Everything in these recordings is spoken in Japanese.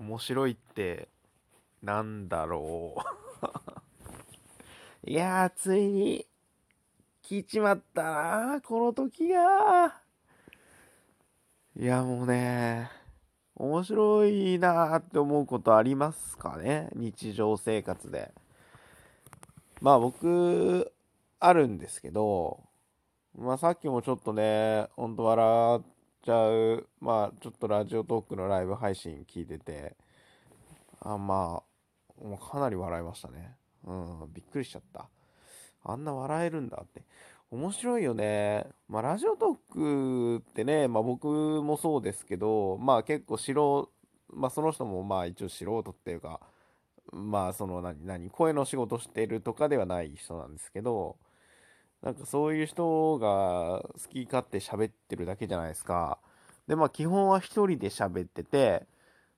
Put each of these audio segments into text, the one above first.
面白いってなんだろう。いやーついに来ちまったなこの時が。いやもうね面白いなって思うことありますかね日常生活で。まあ僕あるんですけどまあさっきもちょっとねほんと笑っちゃう。まあちょっとラジオトークのライブ配信聞いてて。あまあもうかなり笑いましたね。うんびっくりしちゃった。あんな笑えるんだって。面白いよね。まあ、ラジオトークってね、まあ、僕もそうですけど、まあ、結構素人、まあ、その人もまあ一応素人っていうか、まあ、その何、何、声の仕事してるとかではない人なんですけど、なんかそういう人が好き勝手喋ってるだけじゃないですか。で、まあ、基本は一人で喋ってて、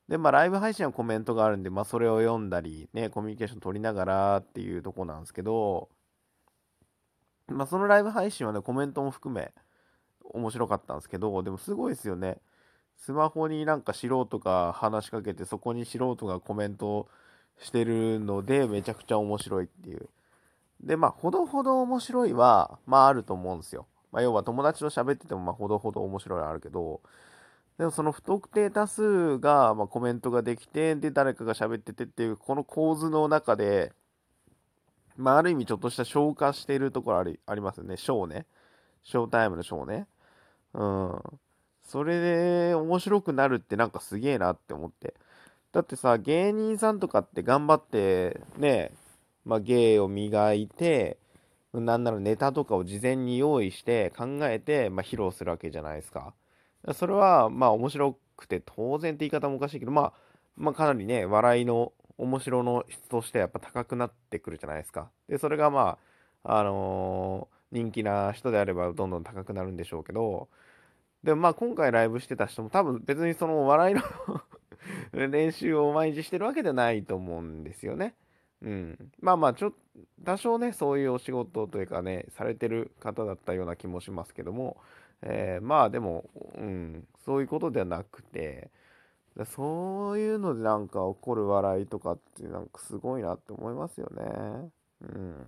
で、まあ、ライブ配信はコメントがあるんで、まあ、それを読んだり、ね、コミュニケーション取りながらっていうとこなんですけど、まあ、そのライブ配信はね、コメントも含め、面白かったんですけど、でもすごいですよね。スマホになんか素人が話しかけて、そこに素人がコメントしてるので、めちゃくちゃ面白いっていう。で、まあ、ほどほど面白いは、まあ、あると思うんですよ。まあ、要は友達と喋ってても、まあ、ほどほど面白いはあるけど、でもその不特定多数が、まあ、コメントができて、で、誰かが喋っててっていう、この構図の中で、まあ、ある意味ちょっとした消化しているところありありますよね。ショーね。ショータイムのショーね。うん。それで面白くなるってなんかすげえなって思って。だってさ、芸人さんとかって頑張ってね、まあ、芸を磨いて、なんならネタとかを事前に用意して考えて、まあ、披露するわけじゃないですか。それはまあ面白くて当然って言い方もおかしいけど、まあ、まあかなりね、笑いの面白の質としてやっぱ高くなってくるじゃないですか。で、それがまあ、あのー、人気な人であればどんどん高くなるんでしょうけど、でもまあ今回ライブしてた人も多分別にその笑いの 練習を毎日してるわけではないと思うんですよね。うん。まあまあちょ多少ね、そういうお仕事というかね、されてる方だったような気もしますけども、えー、まあでも、うん、そういうことではなくて、そういうのでなんか起こる笑いとかってなんかすごいなって思いますよね。うん。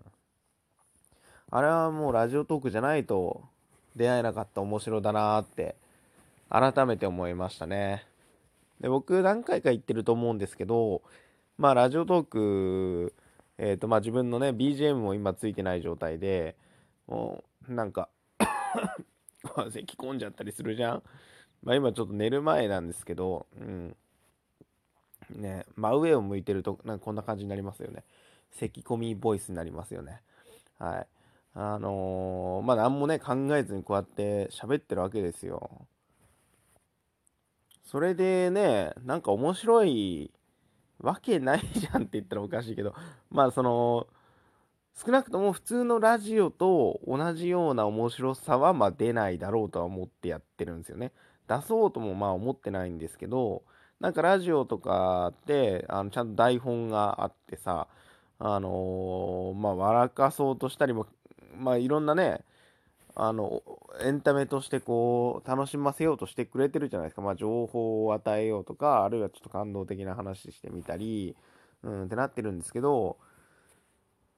あれはもうラジオトークじゃないと出会えなかった面白だなって改めて思いましたね。で僕何回か言ってると思うんですけど、まあラジオトーク、えっ、ー、とまあ自分のね BGM も今ついてない状態で、もうなんか咳込んじゃったりするじゃん。まあ今ちょっと寝る前なんですけど、うん。ね、真上を向いてると、なんかこんな感じになりますよね。咳込みボイスになりますよね。はい。あのー、まあ何もね、考えずにこうやって喋ってるわけですよ。それでね、なんか面白いわけないじゃんって言ったらおかしいけど、まあその、少なくとも普通のラジオと同じような面白さはま出ないだろうとは思ってやってるんですよね。出そうともまあ思ってないんですけど、なんかラジオとかってあのちゃんと台本があってさ、あのー、まあ笑かそうとしたりも、まあいろんなね、あの、エンタメとしてこう、楽しませようとしてくれてるじゃないですか。まあ情報を与えようとか、あるいはちょっと感動的な話してみたり、うんってなってるんですけど、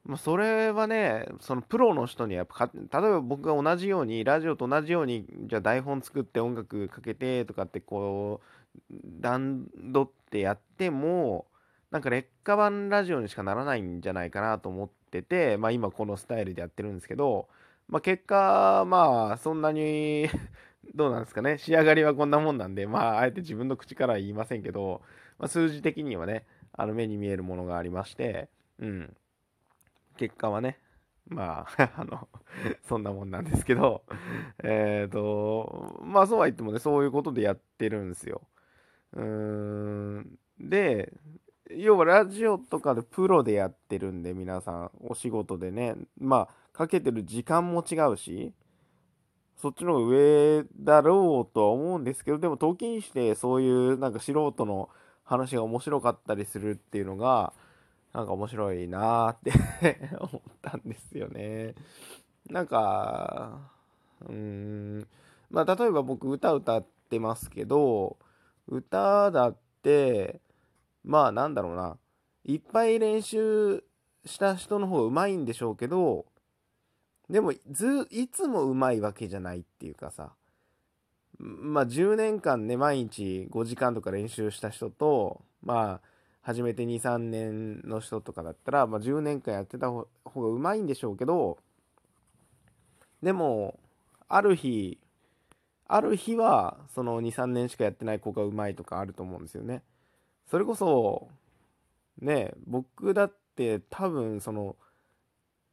まあ、それはね、そのプロの人にやっぱ例えば僕が同じように、ラジオと同じように、じゃあ台本作って音楽かけてとかってこう、段取ってやっても、なんか劣化版ラジオにしかならないんじゃないかなと思ってて、まあ今このスタイルでやってるんですけど、まあ結果、まあそんなに どうなんですかね、仕上がりはこんなもんなんで、まああえて自分の口からは言いませんけど、まあ、数字的にはね、あの目に見えるものがありまして、うん。結果はね、まあ、あの、そんなもんなんですけど、えっ、と、まあそうは言ってもね、そういうことでやってるんですよ。うーん。で、要はラジオとかでプロでやってるんで、皆さん、お仕事でね、まあ、かけてる時間も違うし、そっちの上だろうとは思うんですけど、でも時にしてそういうなんか素人の話が面白かったりするっていうのが、なんか面白いなって 思ったんですよね。なんか、うーん、まあ例えば僕歌歌ってますけど、歌だって、まあなんだろうな、いっぱい練習した人の方がうまいんでしょうけど、でもず、いつもうまいわけじゃないっていうかさ、まあ10年間ね、毎日5時間とか練習した人と、まあ、始めて2、3年の人とかだったら、まあ10年間やってた方がうまいんでしょうけど、でも、ある日、ある日は、その2、3年しかやってない子がうまいとかあると思うんですよね。それこそ、ね、僕だって多分その、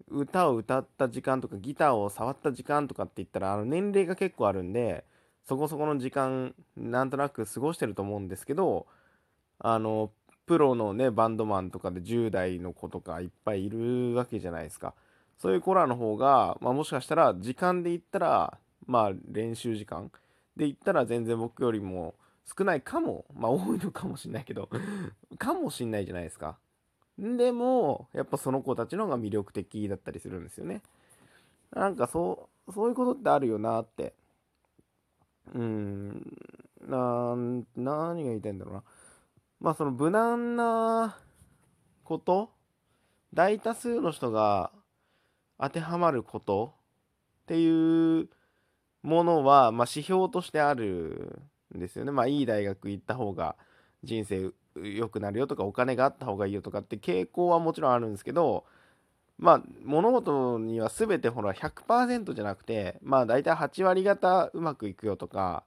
歌を歌った時間とかギターを触った時間とかって言ったらあの年齢が結構あるんでそこそこの時間なんとなく過ごしてると思うんですけどあのプロのねバンドマンとかで10代の子とかいっぱいいるわけじゃないですか。そういう子らの方が、まあ、もしかしたら時間で言ったらまあ練習時間。で言ったら全然僕よりも少ないかも。まあ多いのかもしんないけどかもしんないじゃないですか。でもやっぱその子たちの方が魅力的だったりするんですよねなんかそうそういうことってあるよなってうーん、な、何が言いたいんだろうな。まあその無難なこと、大多数の人が当てはまることっていうものは、まあ指標としてあるんですよね。まあいい大学行った方が人生良くなるよとかお金があった方がいいよとかって傾向はもちろんあるんですけど、まあ物事には全てほら100%じゃなくてまあ大体8割方うまくいくよとか、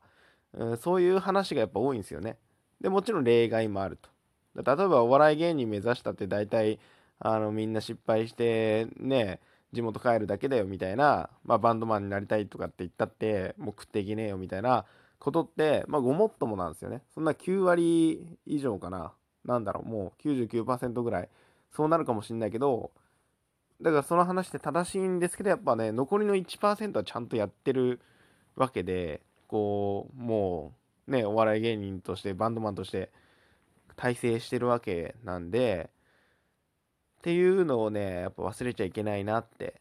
うん、そういう話がやっぱ多いんですよね。でもちろん例外もあると。例えばお笑い芸人目指したって大体あのみんな失敗してね地元帰るだけだよみたいな、まあ、バンドマンになりたいとかって言ったってもう食っていけねえよみたいなことって、まあ、ごもっともなんですよね。そんな9割以上かな。なんだろう、もう99%ぐらいそうなるかもしんないけど、だからその話って正しいんですけど、やっぱね、残りの1%はちゃんとやってるわけで、こう、もう、ね、お笑い芸人として、バンドマンとして、体制してるわけなんで、っていうのをね、やっぱ忘れちゃいけないなって。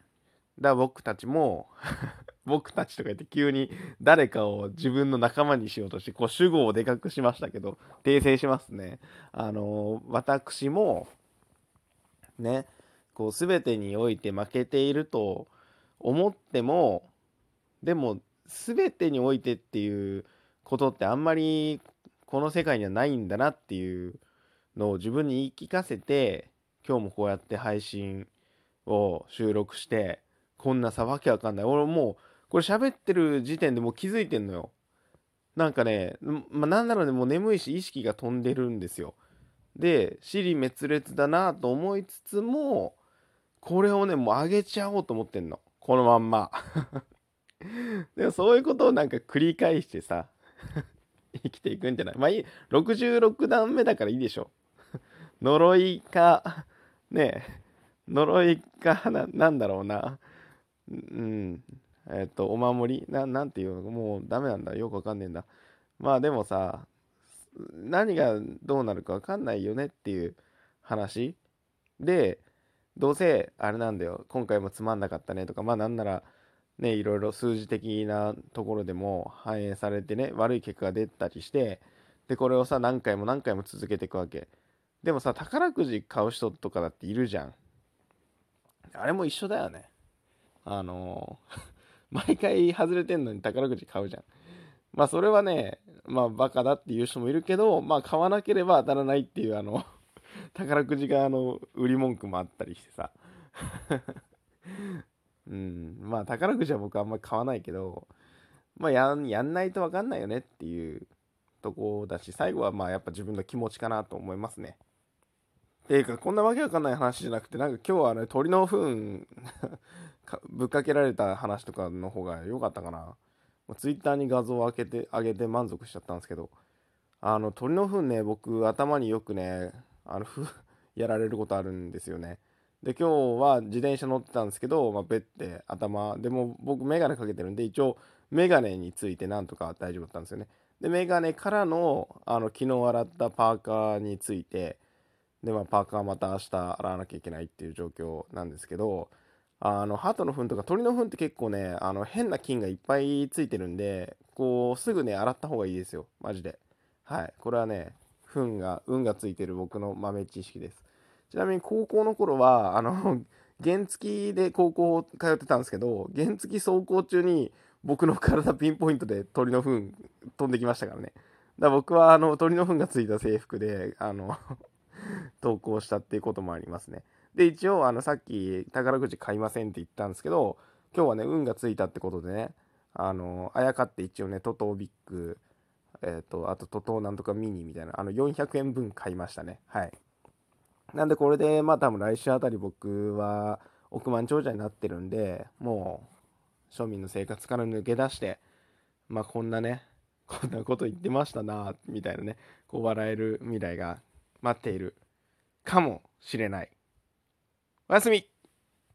だから僕たちも 僕たちとか言って急に誰かを自分の仲間にしようとして、こう主語をでかくしましたけど、訂正しますね。あの私も、ね、こう全てにおいて負けていると思ってもでも全てにおいてっていうことってあんまりこの世界にはないんだなっていうのを自分に言い聞かせて今日もこうやって配信を収録してこんなさわけわかんない俺もうこれ喋ってる時点でもう気づいてんのよなんかね、まあ、なんならねもう眠いし意識が飛んでるんですよで尻滅裂だなと思いつつもこれをね、もう上げちゃおうと思ってんの。このまんま。でもそういうことをなんか繰り返してさ、生きていくんじゃない？まあいい、66段目だからいいでしょ。呪いか、ねえ、呪いかな、なんだろうな。うん。えっ、と、お守り？ななんていうの？もうダメなんだ。よくわかんねえんだ。まあでもさ、何がどうなるかわかんないよねっていう話。で、どうせあれなんだよ。今回もつまんなかったね。とかまあなんならねいろいろ数字的なところでも反映されてね悪い結果が出たりしてでこれをさ何回も何回も続けていくわけ。でもさ宝くじ買う人とかだっているじゃん。あれも一緒だよね。あの毎回外れてんのに宝くじ買うじゃん。まあそれはねまあバカだっていう人もいるけどまあ買わなければ当たらないっていうあの 宝くじ側の売り文句もあったりしてさ。うん。まあ宝くじは僕あんまり買わないけどまあやんやんないと分かんないよねっていうとこだし最後はまあやっぱ自分の気持ちかなと思いますね。ていうかこんなわけわかんない話じゃなくてなんか今日はね鳥の糞ぶっかけられた話とかの方が良かったかな。ツイッターに画像を開けてあげて満足しちゃったんですけどあの鳥の糞ね僕頭によくねあのふ やられることあるんですよね。で今日は自転車乗ってたんですけど、まあ、ベッて頭でも僕メガネかけてるんで一応メガネについてなんとか大丈夫だったんですよね。でメガネからのあの昨日洗ったパーカーについてで、まあ、パーカーまた明日洗わなきゃいけないっていう状況なんですけどあの鳩の糞とか鳥の糞って結構ねあの変な菌がいっぱいついてるんでこうすぐね洗った方がいいですよマジではいこれはね運が、運がついてる僕の豆知識です。ちなみに高校の頃は、あの、原付で高校通ってたんですけど、原付走行中に僕の体ピンポイントで鳥の糞飛んできましたからね。だから僕はあの鳥の糞がついた制服で、あの 投稿したっていうこともありますね。で、一応、あの、さっき宝くじ買いませんって言ったんですけど、今日はね、運がついたってことでね、あの、あやかって一応ね、トトービッグ、えっ、ー、と、あとトトーなんとかミニみたいな、あの、400円分買いましたね。はい。なんでこれで、まあ多分来週あたり僕は億万長者になってるんで、もう庶民の生活から抜け出して、まあこんなね、こんなこと言ってましたな、みたいなね、こう笑える未来が待っているかもしれない。おやすみ。